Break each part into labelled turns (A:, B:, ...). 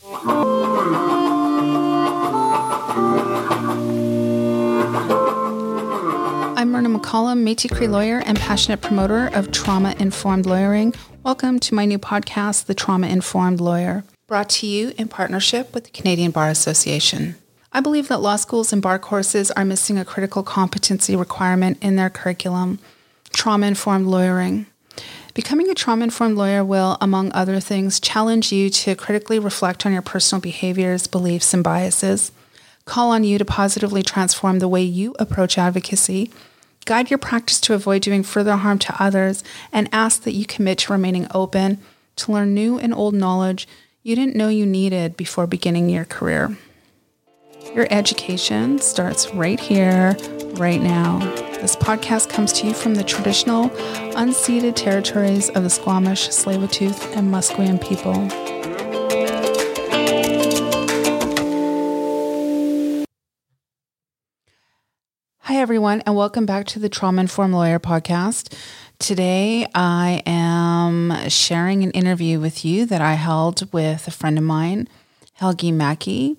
A: I'm Myrna McCallum, Métis Cree lawyer and passionate promoter of trauma informed lawyering. Welcome to my new podcast, The Trauma Informed Lawyer, brought to you in partnership with the Canadian Bar Association. I believe that law schools and bar courses are missing a critical competency requirement in their curriculum trauma informed lawyering. Becoming a trauma informed lawyer will, among other things, challenge you to critically reflect on your personal behaviors, beliefs, and biases, call on you to positively transform the way you approach advocacy, guide your practice to avoid doing further harm to others, and ask that you commit to remaining open to learn new and old knowledge you didn't know you needed before beginning your career. Your education starts right here, right now. This podcast comes to you from the traditional, unceded territories of the Squamish, Tsleil-Waututh, and Musqueam people. Hi, everyone, and welcome back to the Trauma Informed Lawyer podcast. Today, I am sharing an interview with you that I held with a friend of mine, Helgi Maki.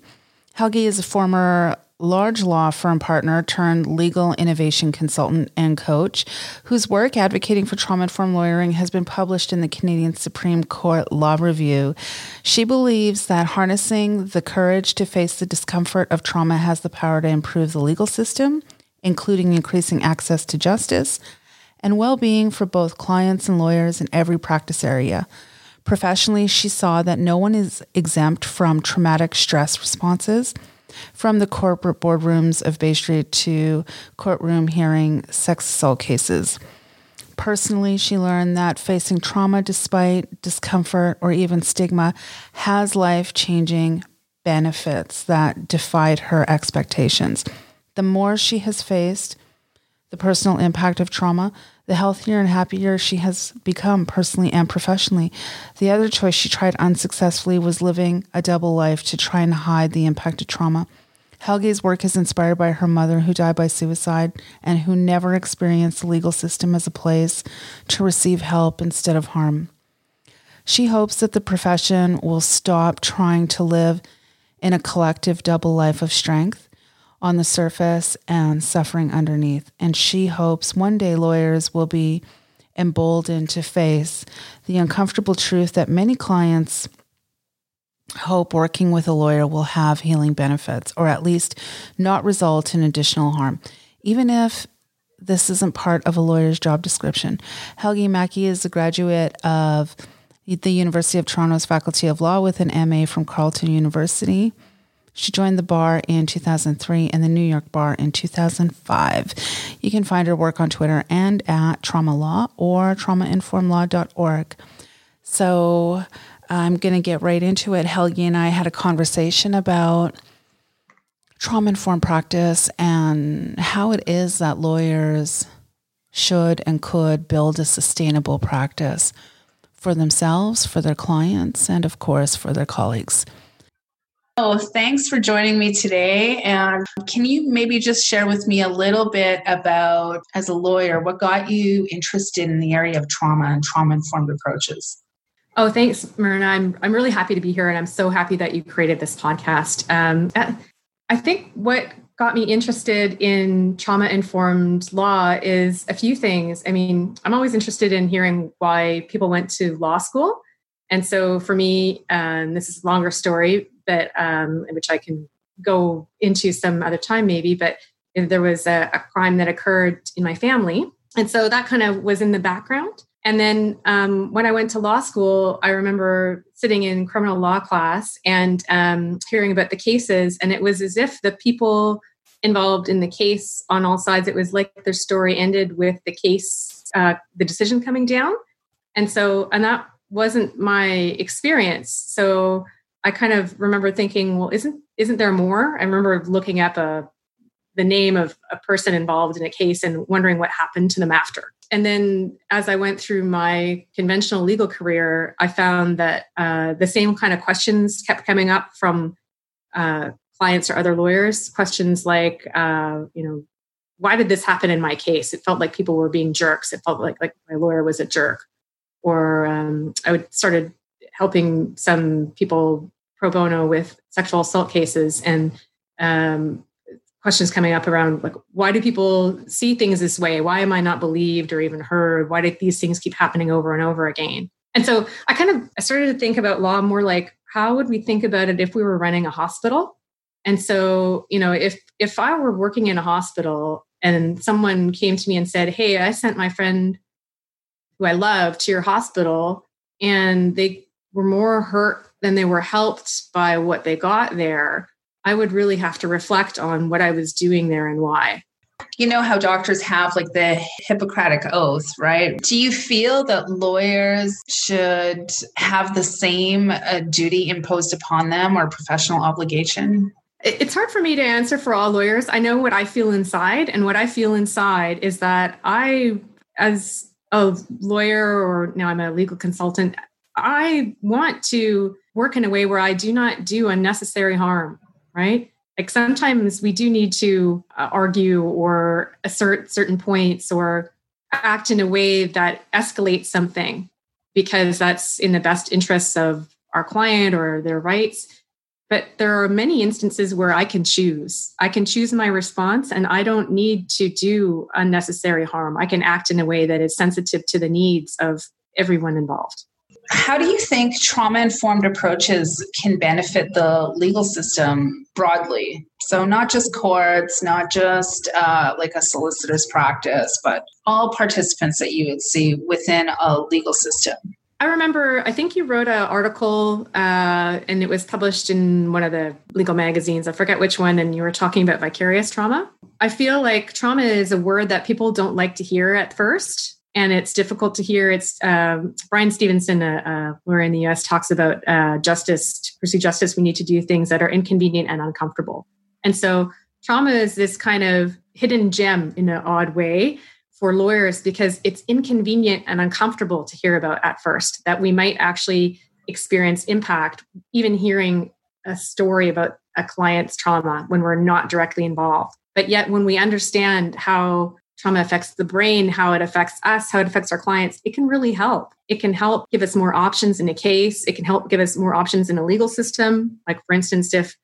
A: Helgi is a former large law firm partner turned legal innovation consultant and coach, whose work advocating for trauma informed lawyering has been published in the Canadian Supreme Court Law Review. She believes that harnessing the courage to face the discomfort of trauma has the power to improve the legal system, including increasing access to justice and well being for both clients and lawyers in every practice area. Professionally, she saw that no one is exempt from traumatic stress responses from the corporate boardrooms of Bay Street to courtroom hearing sex assault cases. Personally, she learned that facing trauma despite discomfort or even stigma has life changing benefits that defied her expectations. The more she has faced the personal impact of trauma, the healthier and happier she has become personally and professionally. The other choice she tried unsuccessfully was living a double life to try and hide the impact of trauma. Helgi's work is inspired by her mother, who died by suicide and who never experienced the legal system as a place to receive help instead of harm. She hopes that the profession will stop trying to live in a collective double life of strength on the surface and suffering underneath. And she hopes one day lawyers will be emboldened to face the uncomfortable truth that many clients hope working with a lawyer will have healing benefits or at least not result in additional harm, even if this isn't part of a lawyer's job description. Helgi Maki is a graduate of the University of Toronto's Faculty of Law with an MA from Carleton University. She joined the bar in 2003 and the New York bar in 2005. You can find her work on Twitter and at Trauma Law or traumainformedlaw.org. So I'm going to get right into it. Helgi and I had a conversation about trauma informed practice and how it is that lawyers should and could build a sustainable practice for themselves, for their clients, and of course, for their colleagues. Oh, thanks for joining me today. And can you maybe just share with me a little bit about, as a lawyer, what got you interested in the area of trauma and trauma informed approaches?
B: Oh, thanks, Myrna. I'm I'm really happy to be here, and I'm so happy that you created this podcast. Um, I think what got me interested in trauma informed law is a few things. I mean, I'm always interested in hearing why people went to law school, and so for me, um, this is a longer story, but um, which I can go into some other time maybe. But there was a, a crime that occurred in my family, and so that kind of was in the background. And then um, when I went to law school, I remember sitting in criminal law class and um, hearing about the cases, and it was as if the people involved in the case on all sides, it was like their story ended with the case, uh, the decision coming down. And so, and that wasn't my experience. So I kind of remember thinking, well, isn't isn't there more? I remember looking up a the name of a person involved in a case and wondering what happened to them after. And then as I went through my conventional legal career, I found that uh, the same kind of questions kept coming up from uh, clients or other lawyers. Questions like, uh, you know, why did this happen in my case? It felt like people were being jerks. It felt like like my lawyer was a jerk. Or um, I would started helping some people pro bono with sexual assault cases. And um, questions coming up around like why do people see things this way? Why am i not believed or even heard? Why do these things keep happening over and over again? And so i kind of i started to think about law more like how would we think about it if we were running a hospital? And so you know if if i were working in a hospital and someone came to me and said hey i sent my friend who i love to your hospital and they were more hurt than they were helped by what they got there I would really have to reflect on what I was doing there and why.
A: You know how doctors have like the Hippocratic oath, right? Do you feel that lawyers should have the same uh, duty imposed upon them or professional obligation?
B: It's hard for me to answer for all lawyers. I know what I feel inside, and what I feel inside is that I, as a lawyer or now I'm a legal consultant, I want to work in a way where I do not do unnecessary harm right? Like sometimes we do need to uh, argue or assert certain points or act in a way that escalates something because that's in the best interests of our client or their rights. But there are many instances where I can choose. I can choose my response and I don't need to do unnecessary harm. I can act in a way that is sensitive to the needs of everyone involved.
A: How do you think trauma informed approaches can benefit the legal system broadly? So, not just courts, not just uh, like a solicitor's practice, but all participants that you would see within a legal system.
B: I remember, I think you wrote an article uh, and it was published in one of the legal magazines. I forget which one. And you were talking about vicarious trauma. I feel like trauma is a word that people don't like to hear at first and it's difficult to hear. It's um, Bryan Stevenson, a, a lawyer in the U.S., talks about uh, justice. To pursue justice, we need to do things that are inconvenient and uncomfortable. And so, trauma is this kind of hidden gem in an odd way for lawyers because it's inconvenient and uncomfortable to hear about at first. That we might actually experience impact, even hearing a story about a client's trauma when we're not directly involved. But yet, when we understand how trauma affects the brain, how it affects us, how it affects our clients, it can really help. It can help give us more options in a case. It can help give us more options in a legal system. Like, for instance, if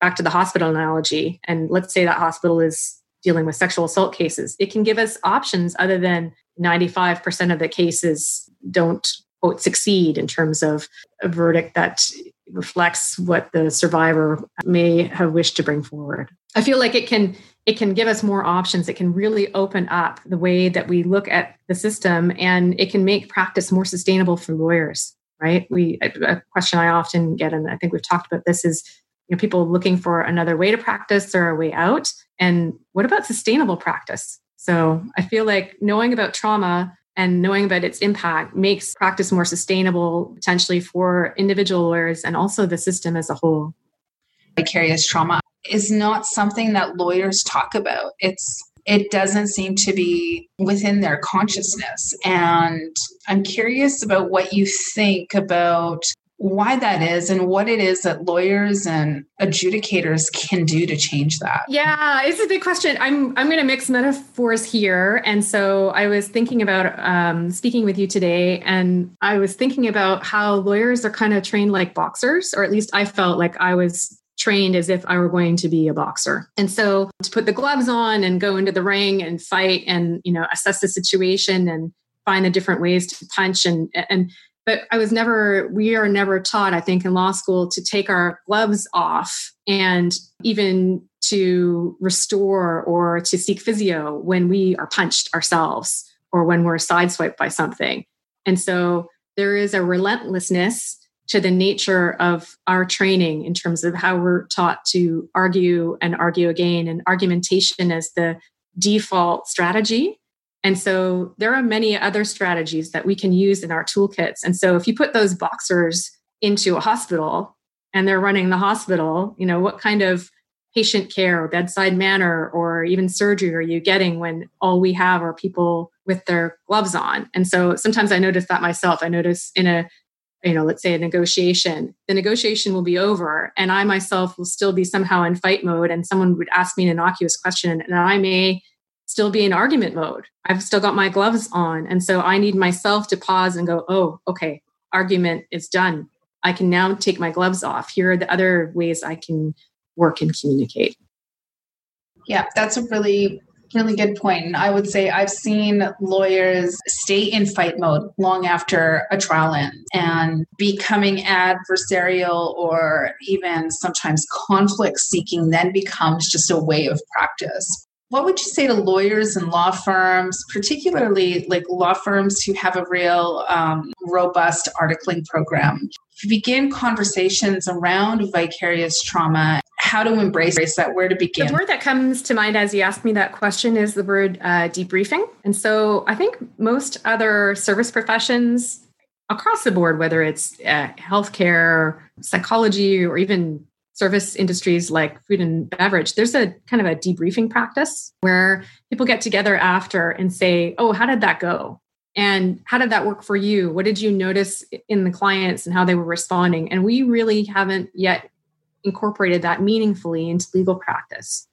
B: back to the hospital analogy, and let's say that hospital is dealing with sexual assault cases, it can give us options other than 95% of the cases don't quote succeed in terms of a verdict that reflects what the survivor may have wished to bring forward. I feel like it can it can give us more options. It can really open up the way that we look at the system and it can make practice more sustainable for lawyers, right? We a question I often get and I think we've talked about this is you know people looking for another way to practice or a way out and what about sustainable practice? So, I feel like knowing about trauma and knowing about its impact makes practice more sustainable potentially for individual lawyers and also the system as a whole.
A: Vicarious trauma is not something that lawyers talk about. It's it doesn't seem to be within their consciousness. And I'm curious about what you think about why that is and what it is that lawyers and adjudicators can do to change that.
B: Yeah, it's a big question. I'm I'm going to mix metaphors here, and so I was thinking about um, speaking with you today, and I was thinking about how lawyers are kind of trained like boxers, or at least I felt like I was trained as if I were going to be a boxer. And so to put the gloves on and go into the ring and fight and you know assess the situation and find the different ways to punch and and but I was never, we are never taught, I think, in law school to take our gloves off and even to restore or to seek physio when we are punched ourselves or when we're sideswiped by something. And so there is a relentlessness to the nature of our training in terms of how we're taught to argue and argue again and argumentation as the default strategy and so there are many other strategies that we can use in our toolkits. And so if you put those boxers into a hospital and they're running the hospital, you know, what kind of patient care or bedside manner or even surgery are you getting when all we have are people with their gloves on? And so sometimes I notice that myself. I notice in a you know, let's say a negotiation, the negotiation will be over and I myself will still be somehow in fight mode and someone would ask me an innocuous question and I may still be in argument mode. I've still got my gloves on. And so I need myself to pause and go, oh, okay, argument is done. I can now take my gloves off. Here are the other ways I can work and communicate.
A: Yeah, that's a really really good point. And I would say I've seen lawyers stay in fight mode long after a trial ends and becoming adversarial or even sometimes conflict seeking then becomes just a way of practice. What would you say to lawyers and law firms, particularly like law firms who have a real um, robust articling program? Begin conversations around vicarious trauma, how to embrace that, where to begin?
B: The word that comes to mind as you ask me that question is the word uh, debriefing. And so I think most other service professions across the board, whether it's uh, healthcare, psychology, or even service industries like food and beverage, there's a kind of a debriefing practice where people get together after and say, Oh, how did that go? And how did that work for you? What did you notice in the clients and how they were responding? And we really haven't yet incorporated that meaningfully into legal practice.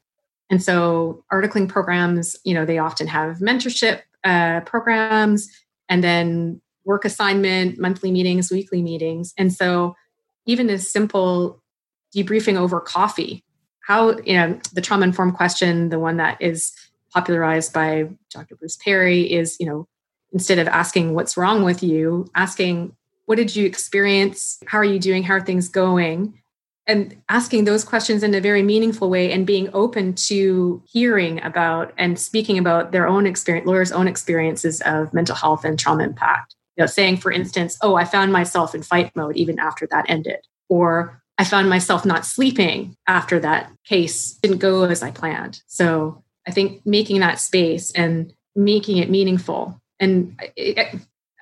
B: And so, articling programs, you know, they often have mentorship uh, programs and then work assignment, monthly meetings, weekly meetings. And so, even as simple debriefing over coffee. How, you know, the trauma informed question, the one that is popularized by Dr. Bruce Perry, is, you know, instead of asking what's wrong with you, asking what did you experience? How are you doing? How are things going? And asking those questions in a very meaningful way and being open to hearing about and speaking about their own experience, lawyers' own experiences of mental health and trauma impact. You know, saying, for instance, oh, I found myself in fight mode even after that ended. Or I found myself not sleeping after that case didn't go as I planned. So I think making that space and making it meaningful. And it, it,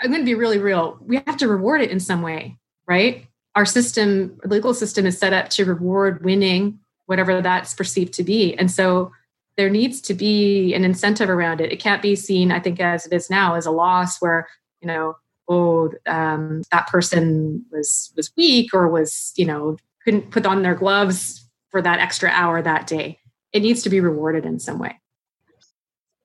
B: I'm going to be really real. We have to reward it in some way, right? Our system, legal system is set up to reward winning, whatever that's perceived to be. And so there needs to be an incentive around it. It can't be seen, I think, as it is now, as a loss where, you know, oh, um, that person was was weak or was you know couldn't put on their gloves for that extra hour that day. It needs to be rewarded in some way.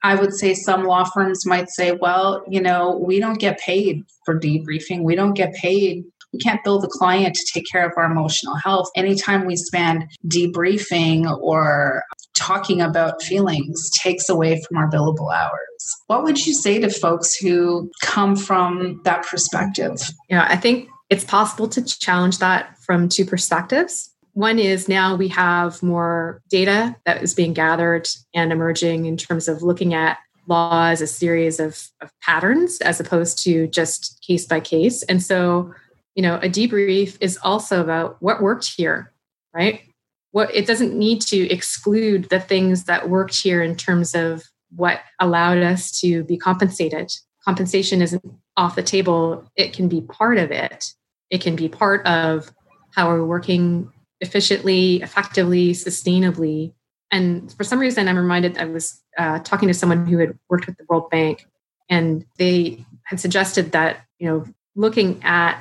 A: I would say some law firms might say, well, you know, we don't get paid for debriefing. We don't get paid. We can't bill the client to take care of our emotional health. Anytime we spend debriefing or talking about feelings takes away from our billable hours. What would you say to folks who come from that perspective?
B: Yeah, I think it's possible to challenge that from two perspectives. One is now we have more data that is being gathered and emerging in terms of looking at law as a series of, of patterns as opposed to just case by case. And so, you know, a debrief is also about what worked here, right? what it doesn't need to exclude the things that worked here in terms of what allowed us to be compensated compensation isn't off the table it can be part of it it can be part of how we're working efficiently effectively sustainably and for some reason i'm reminded i was uh, talking to someone who had worked with the world bank and they had suggested that you know looking at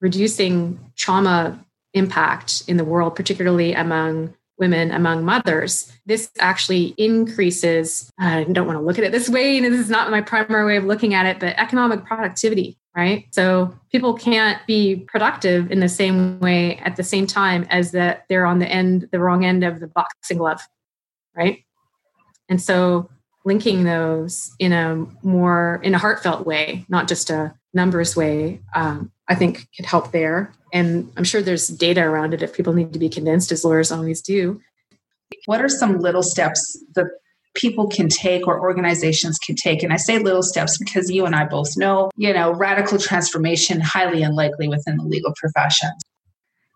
B: reducing trauma impact in the world, particularly among women, among mothers. This actually increases, I don't want to look at it this way, and this is not my primary way of looking at it, but economic productivity, right? So people can't be productive in the same way at the same time as that they're on the end, the wrong end of the boxing glove, right? And so linking those in a more in a heartfelt way, not just a numbers way, um, I think could help there. And I'm sure there's data around it if people need to be convinced, as lawyers always do.
A: What are some little steps that people can take or organizations can take? And I say little steps because you and I both know, you know, radical transformation highly unlikely within the legal profession.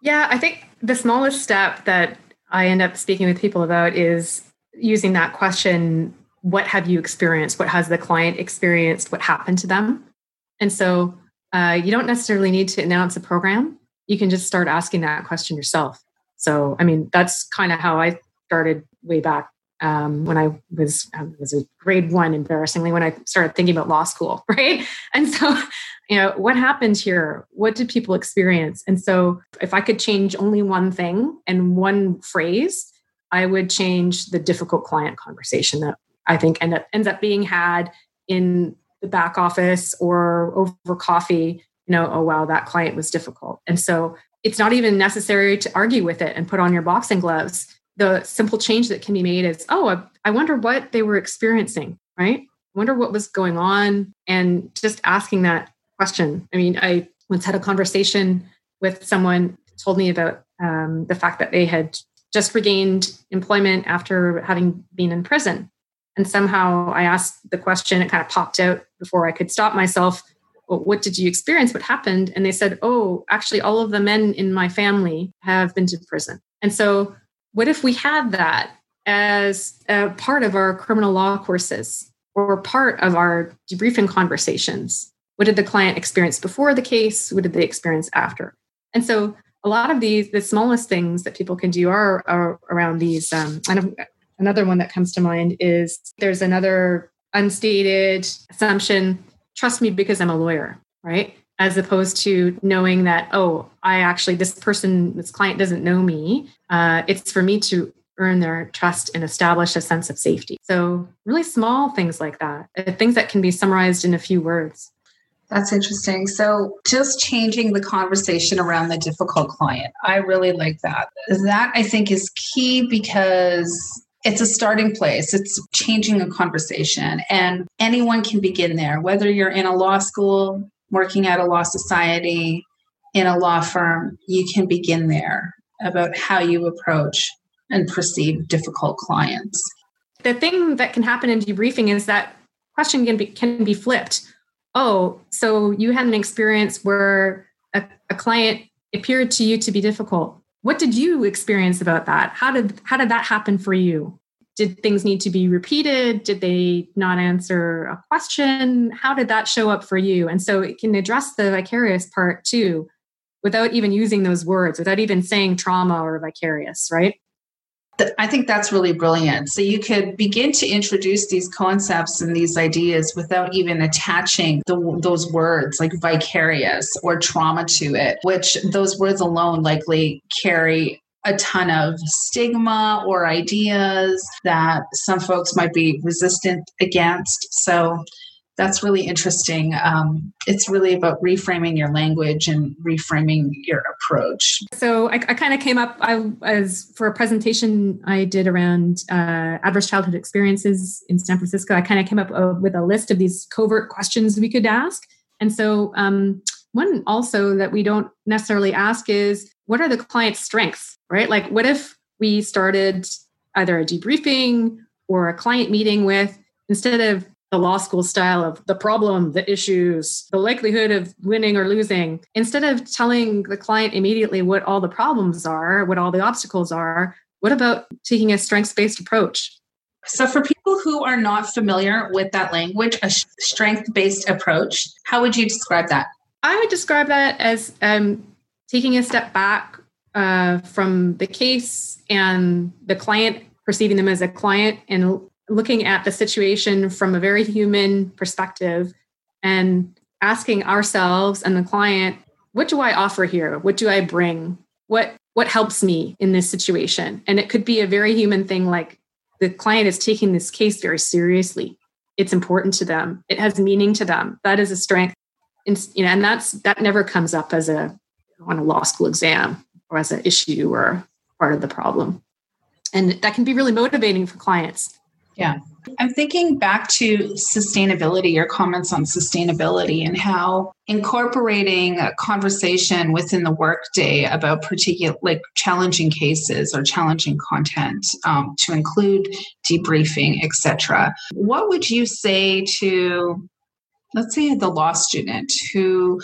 B: Yeah, I think the smallest step that I end up speaking with people about is using that question what have you experienced? What has the client experienced? What happened to them? And so uh, you don't necessarily need to announce a program. You can just start asking that question yourself. So, I mean, that's kind of how I started way back um, when I was I was a grade one, embarrassingly, when I started thinking about law school, right? And so, you know, what happened here? What did people experience? And so, if I could change only one thing and one phrase, I would change the difficult client conversation that I think end up, ends up being had in the back office or over coffee you know oh wow that client was difficult and so it's not even necessary to argue with it and put on your boxing gloves. The simple change that can be made is, oh, I wonder what they were experiencing, right? I wonder what was going on. And just asking that question. I mean, I once had a conversation with someone told me about um, the fact that they had just regained employment after having been in prison. And somehow I asked the question, it kind of popped out before I could stop myself. Well, what did you experience? What happened? And they said, Oh, actually, all of the men in my family have been to prison. And so, what if we had that as a part of our criminal law courses or part of our debriefing conversations? What did the client experience before the case? What did they experience after? And so, a lot of these, the smallest things that people can do are, are around these. Um, another one that comes to mind is there's another unstated assumption trust me because I'm a lawyer, right? As opposed to knowing that, oh, I actually, this person, this client doesn't know me. Uh, it's for me to earn their trust and establish a sense of safety. So, really small things like that, uh, things that can be summarized in a few words.
A: That's interesting. So, just changing the conversation around the difficult client. I really like that. That I think is key because it's a starting place. It's changing a conversation, and anyone can begin there, whether you're in a law school, working at a law society, in a law firm, you can begin there about how you approach and perceive difficult clients.
B: The thing that can happen in debriefing is that question can be can be flipped oh, so you had an experience where a, a client appeared to you to be difficult. What did you experience about that? How did how did that happen for you? Did things need to be repeated? Did they not answer a question? How did that show up for you? And so it can address the vicarious part too without even using those words, without even saying trauma or vicarious, right?
A: I think that's really brilliant. So you could begin to introduce these concepts and these ideas without even attaching the, those words like vicarious or trauma to it, which those words alone likely carry a ton of stigma or ideas that some folks might be resistant against. So that's really interesting. Um, it's really about reframing your language and reframing your approach.
B: So I, I kind of came up I, as for a presentation I did around uh, adverse childhood experiences in San Francisco. I kind of came up uh, with a list of these covert questions we could ask. And so um, one also that we don't necessarily ask is what are the client's strengths, right? Like what if we started either a debriefing or a client meeting with instead of the law school style of the problem, the issues, the likelihood of winning or losing, instead of telling the client immediately what all the problems are, what all the obstacles are, what about taking a strengths based approach?
A: So, for people who are not familiar with that language, a strength based approach, how would you describe that?
B: I would describe that as um, taking a step back uh, from the case and the client, perceiving them as a client, and looking at the situation from a very human perspective and asking ourselves and the client what do i offer here? What do i bring? What what helps me in this situation? And it could be a very human thing like the client is taking this case very seriously. It's important to them. It has meaning to them. That is a strength. And you know and that's that never comes up as a on a law school exam or as an issue or part of the problem and that can be really motivating for clients
A: yeah. I'm thinking back to sustainability, your comments on sustainability and how incorporating a conversation within the workday about particular like challenging cases or challenging content um, to include debriefing, etc. What would you say to, let's say, the law student who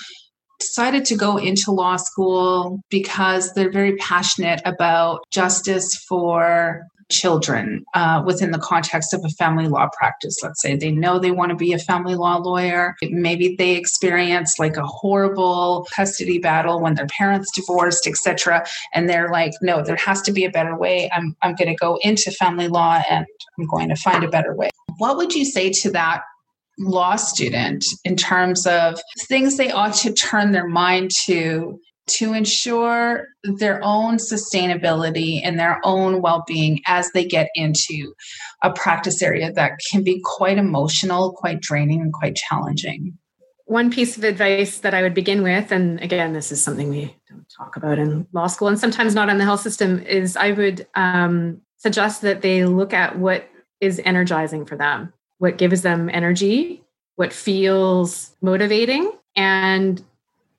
A: decided to go into law school because they're very passionate about justice for children uh, within the context of a family law practice. Let's say they know they want to be a family law lawyer. Maybe they experience like a horrible custody battle when their parents divorced, etc. And they're like, no, there has to be a better way. I'm, I'm going to go into family law and I'm going to find a better way. What would you say to that law student in terms of things they ought to turn their mind to to ensure their own sustainability and their own well being as they get into a practice area that can be quite emotional, quite draining, and quite challenging.
B: One piece of advice that I would begin with, and again, this is something we don't talk about in law school and sometimes not in the health system is I would um, suggest that they look at what is energizing for them, what gives them energy, what feels motivating, and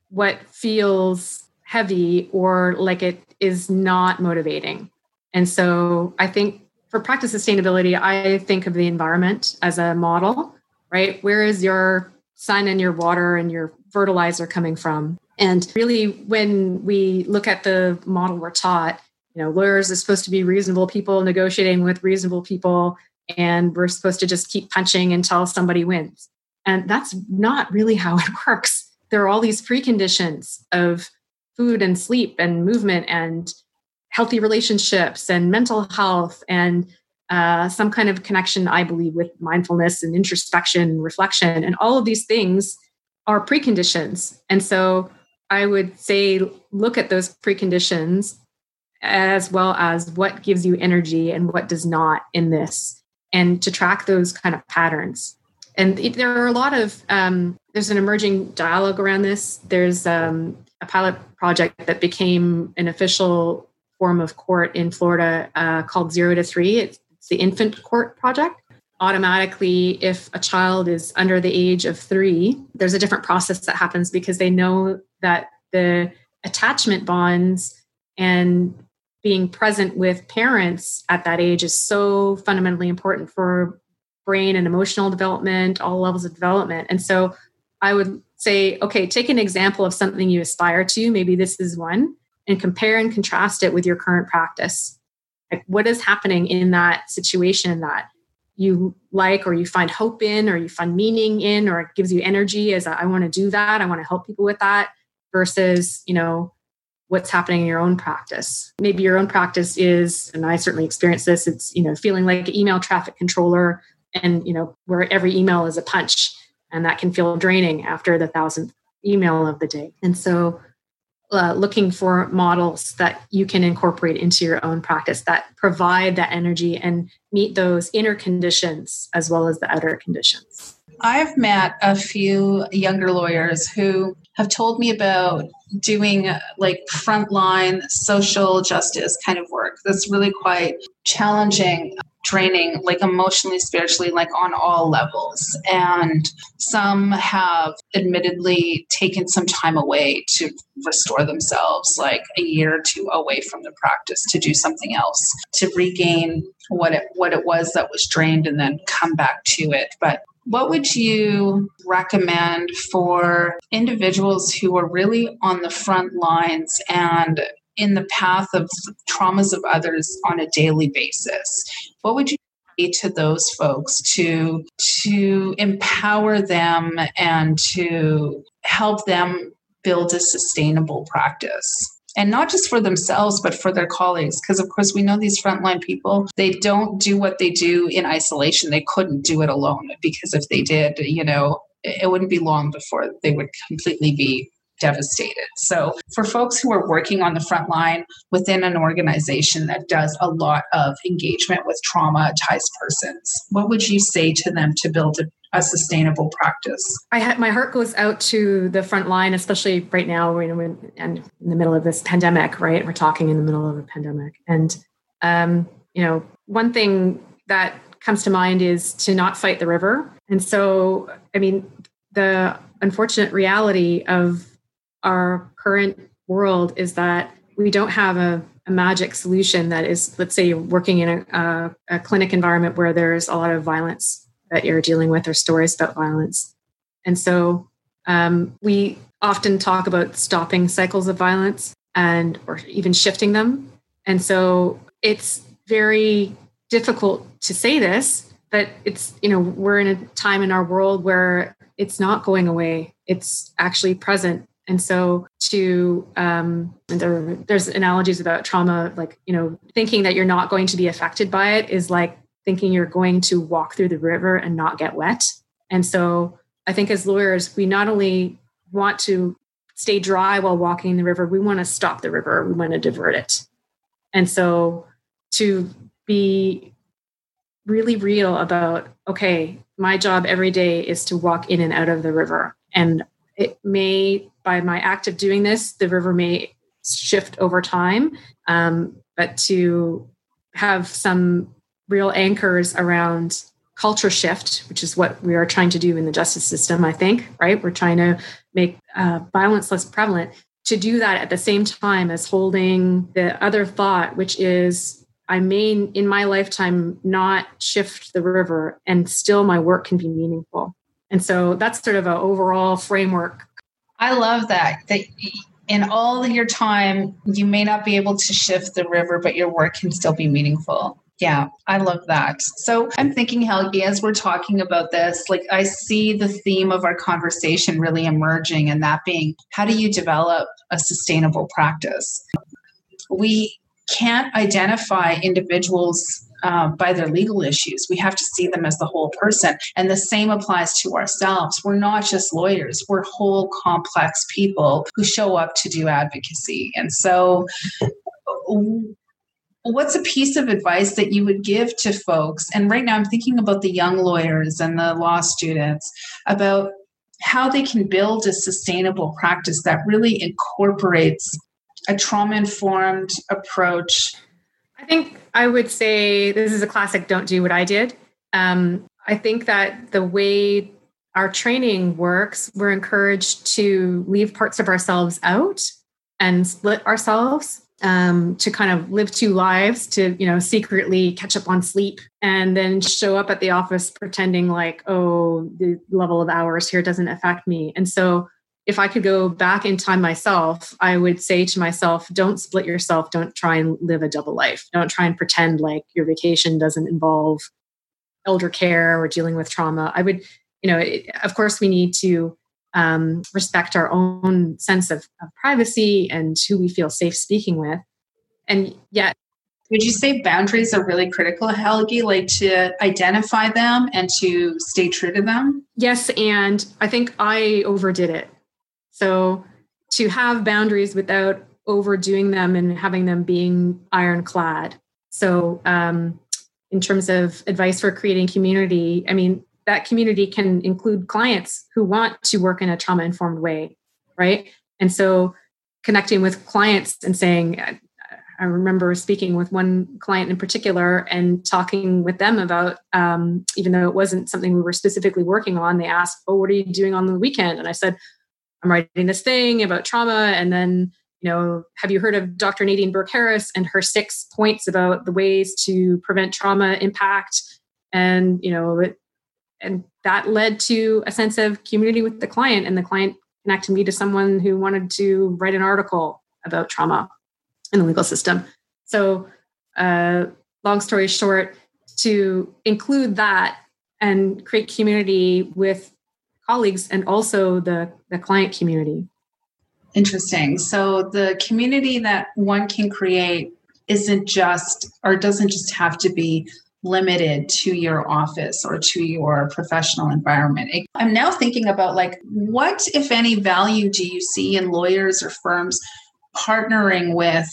B: what feels heavy or like it is not motivating. And so I think for practice sustainability, I think of the environment as a model, right? Where is your sun and your water and your fertilizer coming from? And really, when we look at the model we're taught, you know, lawyers are supposed to be reasonable people negotiating with reasonable people, and we're supposed to just keep punching until somebody wins. And that's not really how it works. There are all these preconditions of food and sleep and movement and healthy relationships and mental health and uh, some kind of connection, I believe, with mindfulness and introspection and reflection. And all of these things are preconditions. And so I would say look at those preconditions as well as what gives you energy and what does not in this, and to track those kind of patterns. And there are a lot of, um, there's an emerging dialogue around this. There's um, a pilot project that became an official form of court in Florida uh, called Zero to Three. It's, it's the Infant Court Project automatically if a child is under the age of three there's a different process that happens because they know that the attachment bonds and being present with parents at that age is so fundamentally important for brain and emotional development all levels of development. And so i would say okay take an example of something you aspire to. Maybe this is one and compare and contrast it with your current practice. Like what is happening in that situation that you like or you find hope in or you find meaning in or it gives you energy as I want to do that. I want to help people with that versus, you know, what's happening in your own practice. Maybe your own practice is, and I certainly experienced this, it's, you know, feeling like an email traffic controller and, you know, where every email is a punch and that can feel draining after the thousandth email of the day. And so uh, looking for models that you can incorporate into your own practice that provide that energy and meet those inner conditions as well as the outer conditions.
A: I've met a few younger lawyers who have told me about doing uh, like frontline social justice kind of work. That's really quite challenging draining like emotionally spiritually like on all levels. And some have admittedly taken some time away to restore themselves like a year or two away from the practice to do something else to regain what it what it was that was drained and then come back to it. But what would you recommend for individuals who are really on the front lines and in the path of traumas of others on a daily basis? What would you say to those folks to to empower them and to help them build a sustainable practice and not just for themselves but for their colleagues because of course we know these frontline people they don't do what they do in isolation they couldn't do it alone because if they did you know it wouldn't be long before they would completely be devastated. So, for folks who are working on the front line within an organization that does a lot of engagement with traumatized persons, what would you say to them to build a, a sustainable practice?
B: I ha- my heart goes out to the front line, especially right now, you know, and in the middle of this pandemic. Right, we're talking in the middle of a pandemic, and um, you know, one thing that comes to mind is to not fight the river. And so, I mean, the unfortunate reality of our current world is that we don't have a, a magic solution that is, let's say, you're working in a, a, a clinic environment where there's a lot of violence that you're dealing with or stories about violence. And so um, we often talk about stopping cycles of violence and or even shifting them. And so it's very difficult to say this, but it's, you know, we're in a time in our world where it's not going away. It's actually present and so to um, there, there's analogies about trauma, like you know, thinking that you're not going to be affected by it is like thinking you're going to walk through the river and not get wet. And so I think as lawyers, we not only want to stay dry while walking the river, we want to stop the river, we want to divert it. And so to be really real about, okay, my job every day is to walk in and out of the river. And it may by my act of doing this, the river may shift over time, um, but to have some real anchors around culture shift, which is what we are trying to do in the justice system, I think, right? We're trying to make uh, violence less prevalent. To do that at the same time as holding the other thought, which is I may in my lifetime not shift the river and still my work can be meaningful. And so that's sort of an overall framework.
A: I love that. That in all your time, you may not be able to shift the river, but your work can still be meaningful. Yeah, I love that. So I'm thinking, Helgi, as we're talking about this, like I see the theme of our conversation really emerging, and that being how do you develop a sustainable practice? We can't identify individuals uh, by their legal issues. We have to see them as the whole person. And the same applies to ourselves. We're not just lawyers, we're whole complex people who show up to do advocacy. And so, what's a piece of advice that you would give to folks? And right now, I'm thinking about the young lawyers and the law students about how they can build a sustainable practice that really incorporates a trauma informed approach?
B: I think I would say this is a classic don't do what I did. Um, I think that the way our training works, we're encouraged to leave parts of ourselves out and split ourselves um, to kind of live two lives to you know secretly catch up on sleep and then show up at the office pretending like oh the level of hours here doesn't affect me and so if I could go back in time myself, I would say to myself, don't split yourself. Don't try and live a double life. Don't try and pretend like your vacation doesn't involve elder care or dealing with trauma. I would, you know, it, of course, we need to um, respect our own sense of, of privacy and who we feel safe speaking with. And yet,
A: would you say boundaries are really critical, Helgi, like to identify them and to stay true to them?
B: Yes. And I think I overdid it. So to have boundaries without overdoing them and having them being ironclad. So um, in terms of advice for creating community, I mean, that community can include clients who want to work in a trauma informed way, right? And so connecting with clients and saying, I remember speaking with one client in particular and talking with them about, um, even though it wasn't something we were specifically working on, they asked, Oh, what are you doing on the weekend? And I said, I'm writing this thing about trauma. And then, you know, have you heard of Dr. Nadine Burke Harris and her six points about the ways to prevent trauma impact? And, you know, it, and that led to a sense of community with the client and the client connected me to someone who wanted to write an article about trauma in the legal system. So, uh, long story short, to include that and create community with colleagues and also the, the client community.
A: Interesting. So the community that one can create isn't just or doesn't just have to be limited to your office or to your professional environment. I'm now thinking about like what if any value do you see in lawyers or firms partnering with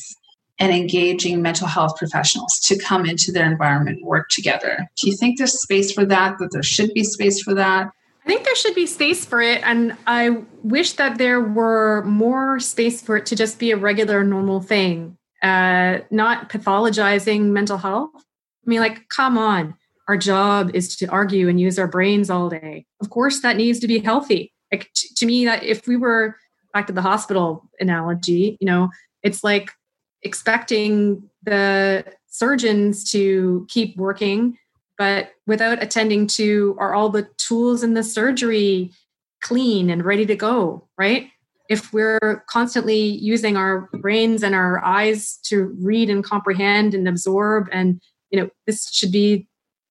A: and engaging mental health professionals to come into their environment work together. Do you think there's space for that that there should be space for that?
B: I think there should be space for it. And I wish that there were more space for it to just be a regular, normal thing, uh, not pathologizing mental health. I mean, like, come on. Our job is to argue and use our brains all day. Of course, that needs to be healthy. Like, t- to me, that if we were back to the hospital analogy, you know, it's like expecting the surgeons to keep working but without attending to are all the tools in the surgery clean and ready to go, right? If we're constantly using our brains and our eyes to read and comprehend and absorb, and you know, this should be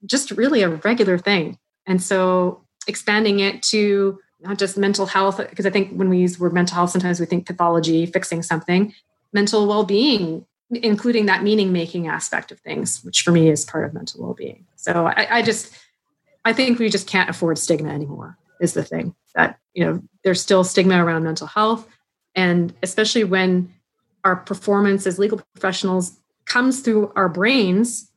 B: just really a regular thing. And so expanding it to not just mental health, because I think when we use the word mental health, sometimes we think pathology, fixing something, mental well-being including that meaning making aspect of things, which for me is part of mental well being. So I, I, just, I think we just can't afford stigma anymore, is the thing that, you know, there's still stigma around mental health. And especially when our performance as legal professionals comes through our brains,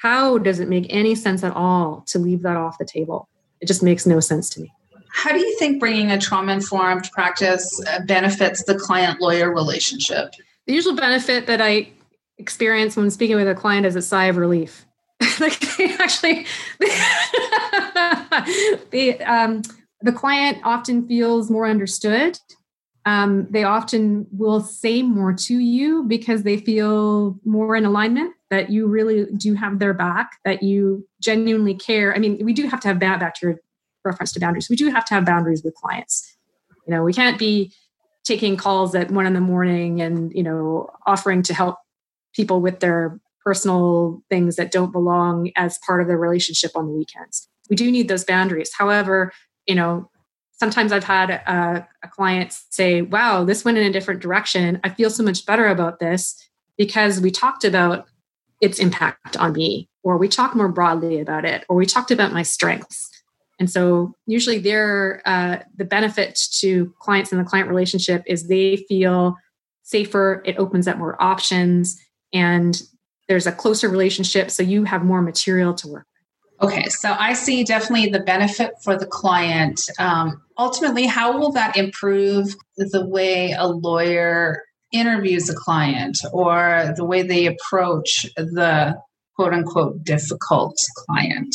B: how does it make any sense at all to leave that off the table? It just makes no sense to me.
A: How do you think bringing a trauma informed practice uh, benefits the client lawyer relationship?
B: the usual benefit that I experience when speaking with a client is a sigh of relief. like they actually, the um, the client often feels more understood. Um, they often will say more to you because they feel more in alignment that you really do have their back, that you genuinely care. I mean, we do have to have that back to your reference to boundaries. We do have to have boundaries with clients. You know, we can't be taking calls at one in the morning and, you know, offering to help people with their personal things that don't belong as part of their relationship on the weekends. We do need those boundaries. However, you know, sometimes I've had a, a, client say, wow, this went in a different direction. I feel so much better about this because we talked about its impact on me, or we talk more broadly about it, or we talked about my strengths. And so, usually, there uh, the benefit to clients in the client relationship is they feel safer. It opens up more options, and there's a closer relationship. So you have more material to work. With.
A: Okay, so I see definitely the benefit for the client. Um, ultimately, how will that improve the way a lawyer interviews a client or the way they approach the quote unquote difficult client?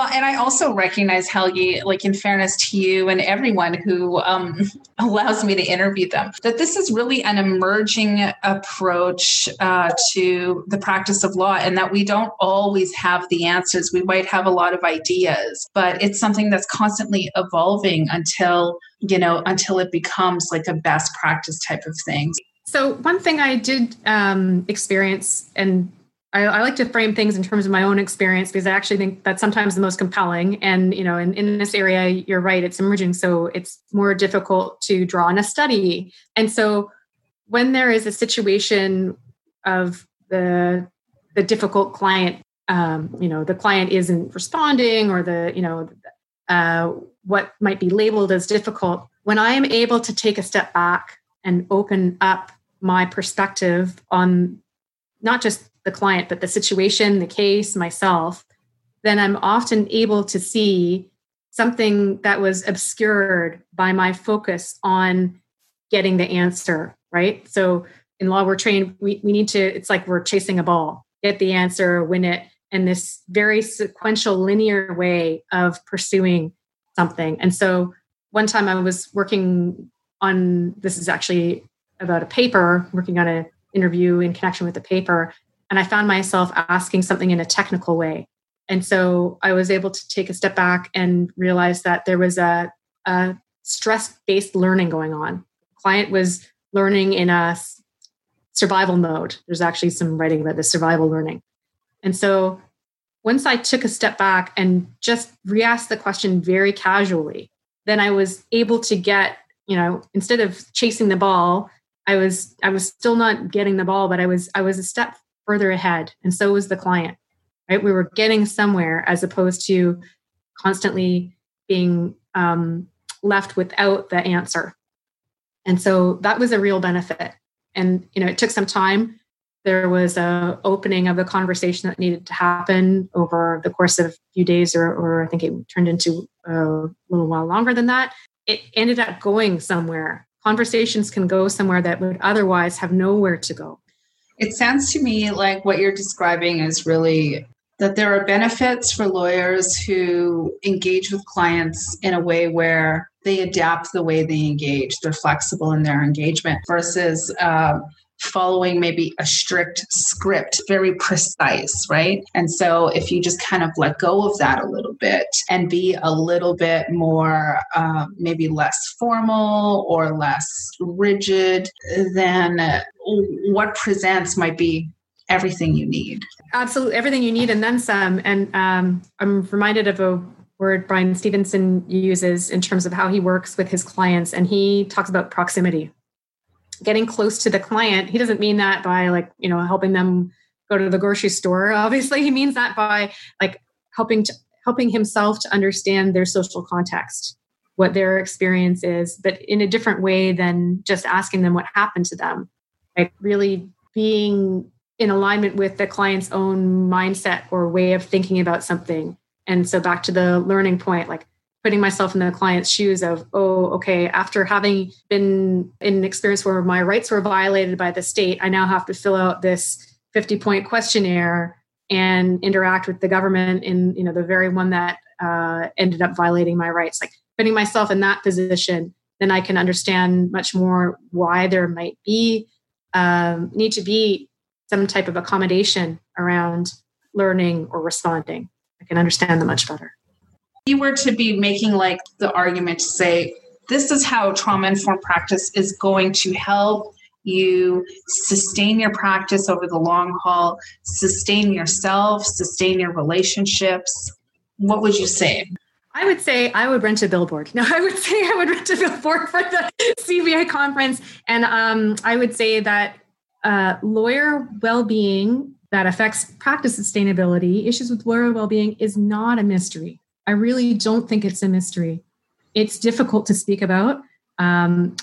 A: Well, and I also recognize Helgi, like in fairness to you and everyone who um, allows me to interview them, that this is really an emerging approach uh, to the practice of law, and that we don't always have the answers. We might have a lot of ideas, but it's something that's constantly evolving until you know until it becomes like a best practice type of thing.
B: So one thing I did um, experience and I, I, like to frame things in terms of my own experience because I actually think that's sometimes the most compelling. And you know, in, in this area, you're right; it's emerging, so it's more difficult to draw on a study. And so, when there is a situation of the the difficult client, um, you know, the client isn't responding, or the you know, uh, what might be labeled as difficult. When I am able to take a step back and open up my perspective on not just the client, but the situation, the case, myself, then I'm often able to see something that was obscured by my focus on getting the answer, right? So in law, we're trained, we, we need to, it's like we're chasing a ball, get the answer, win it, and this very sequential, linear way of pursuing something. And so one time I was working on this is actually about a paper, working on an interview in connection with the paper and I found myself asking something in a technical way. And so I was able to take a step back and realize that there was a, a stress based learning going on. Client was learning in a survival mode. There's actually some writing about this survival learning. And so once I took a step back and just re asked the question very casually, then I was able to get, you know, instead of chasing the ball, I was I was still not getting the ball, but I was I was a step further ahead and so was the client right? We were getting somewhere as opposed to constantly being um, left without the answer. And so that was a real benefit. And you know it took some time. There was a opening of a conversation that needed to happen over the course of a few days or, or i think it turned into a little while longer than that. It ended up going somewhere. Conversations can go somewhere that would otherwise have nowhere to go
A: it sounds to me like what you're describing is really that there are benefits for lawyers who engage with clients in a way where they adapt the way they engage. They're flexible in their engagement versus uh, following maybe a strict script, very precise, right? And so if you just kind of let go of that a little bit and be a little bit more, uh, maybe less formal or less rigid, then what presents might be everything you need.
B: Absolutely, everything you need and then some. And um, I'm reminded of a word Bryan Stevenson uses in terms of how he works with his clients, and he talks about proximity getting close to the client. He doesn't mean that by like, you know, helping them go to the grocery store. Obviously, he means that by like helping to helping himself to understand their social context, what their experience is, but in a different way than just asking them what happened to them. Like really being in alignment with the client's own mindset or way of thinking about something. And so back to the learning point, like putting myself in the client's shoes of, oh, okay, after having been in an experience where my rights were violated by the state, I now have to fill out this 50 point questionnaire and interact with the government in, you know, the very one that uh, ended up violating my rights. Like putting myself in that position, then I can understand much more why there might be um, need to be some type of accommodation around learning or responding. I can understand them much better
A: you were to be making like the argument to say, this is how trauma informed practice is going to help you sustain your practice over the long haul, sustain yourself, sustain your relationships, what would you say?
B: I would say I would rent a billboard. No, I would say I would rent a billboard for the CVI conference. And um, I would say that uh, lawyer well being that affects practice sustainability, issues with lawyer well being is not a mystery. I really don't think it's a mystery. It's difficult to speak about. Um,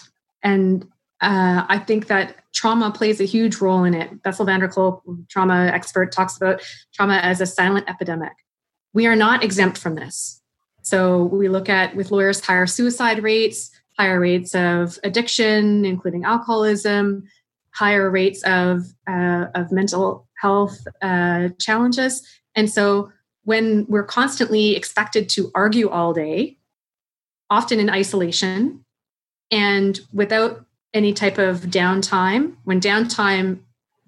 B: and uh, I think that trauma plays a huge role in it. Bessel van der Kolk, trauma expert, talks about trauma as a silent epidemic. We are not exempt from this. So we look at with lawyers higher suicide rates, higher rates of addiction, including alcoholism, higher rates of uh, of mental health uh, challenges, and so when we're constantly expected to argue all day, often in isolation, and without any type of downtime, when downtime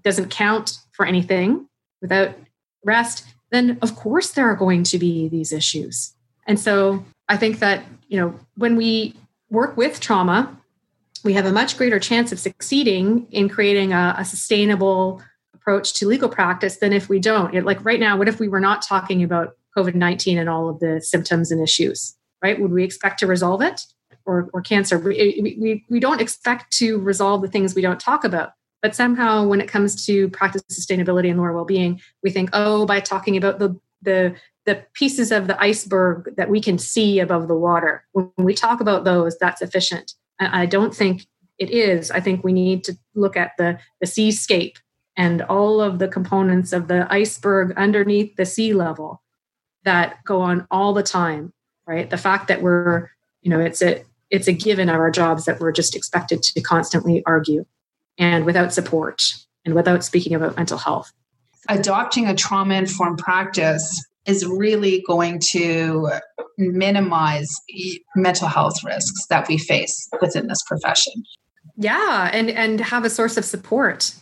B: doesn't count for anything, without rest, then of course there are going to be these issues. And so I think that, you know, when we work with trauma, we have a much greater chance of succeeding in creating a, a sustainable approach to legal practice than if we don't. It, like right now, what if we were not talking about COVID 19 and all of the symptoms and issues, right? Would we expect to resolve it or, or cancer? We, we, we don't expect to resolve the things we don't talk about. But somehow, when it comes to practice sustainability and lower well-being, we think, oh, by talking about the the the pieces of the iceberg that we can see above the water, when we talk about those, that's efficient. I don't think it is. I think we need to look at the the seascape and all of the components of the iceberg underneath the sea level that go on all the time right? The fact that we're you know it's a it's a given of our jobs that we're just expected to constantly argue and without support and without speaking about mental health.
A: Adopting a trauma informed practice is really going to minimize mental health risks that we face within this profession.
B: Yeah and and have a source of support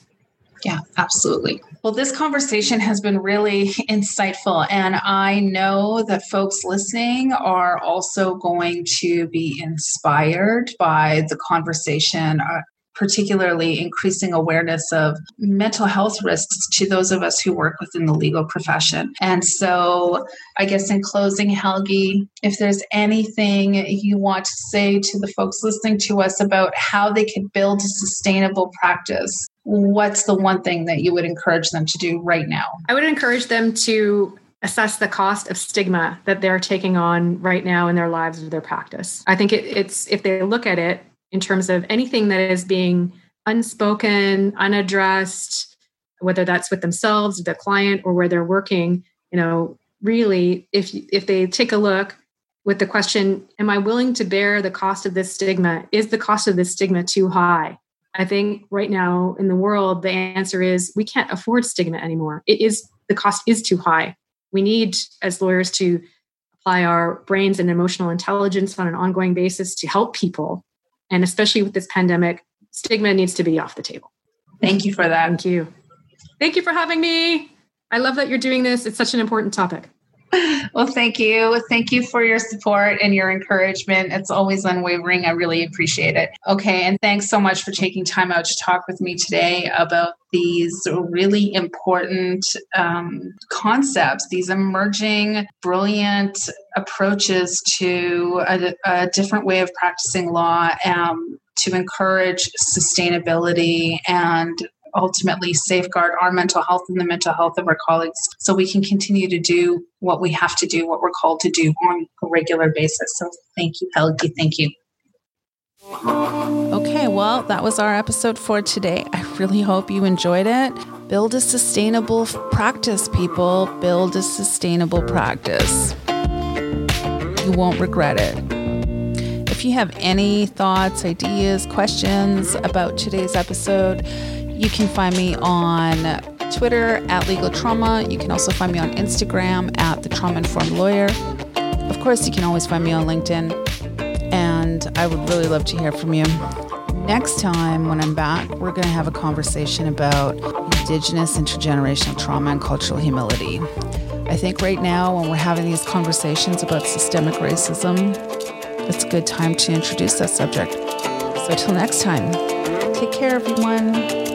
A: yeah, absolutely. Well, this conversation has been really insightful. And I know that folks listening are also going to be inspired by the conversation. Uh, particularly increasing awareness of mental health risks to those of us who work within the legal profession. And so, I guess in closing, Helgi, if there's anything you want to say to the folks listening to us about how they could build a sustainable practice what's the one thing that you would encourage them to do right now?
B: I would encourage them to assess the cost of stigma that they're taking on right now in their lives or their practice. I think it, it's if they look at it in terms of anything that is being unspoken, unaddressed, whether that's with themselves, the client, or where they're working, you know, really, if if they take a look with the question, "Am I willing to bear the cost of this stigma? Is the cost of this stigma too high?" I think right now in the world, the answer is we can't afford stigma anymore. It is the cost is too high. We need, as lawyers, to apply our brains and emotional intelligence on an ongoing basis to help people. And especially with this pandemic, stigma needs to be off the table.
A: Thank you for that.
B: Thank you. Thank you for having me. I love that you're doing this. It's such an important topic.
A: Well, thank you. Thank you for your support and your encouragement. It's always unwavering. I really appreciate it. Okay. And thanks so much for taking time out to talk with me today about these really important um, concepts, these emerging, brilliant approaches to a, a different way of practicing law. Um, to encourage sustainability and ultimately safeguard our mental health and the mental health of our colleagues so we can continue to do what we have to do, what we're called to do on a regular basis. So thank you, Helgi. Thank you.
C: Okay, well, that was our episode for today. I really hope you enjoyed it. Build a sustainable practice, people. Build a sustainable practice.
A: You won't regret it. If you have any thoughts, ideas, questions about today's episode, you can find me on Twitter at Legal Trauma. You can also find me on Instagram at The Trauma Informed Lawyer. Of course, you can always find me on LinkedIn. And I would really love to hear from you. Next time, when I'm back, we're going to have a conversation about Indigenous intergenerational trauma and cultural humility. I think right now, when we're having these conversations about systemic racism, it's a good time to introduce that subject. So, till next time, take care, everyone.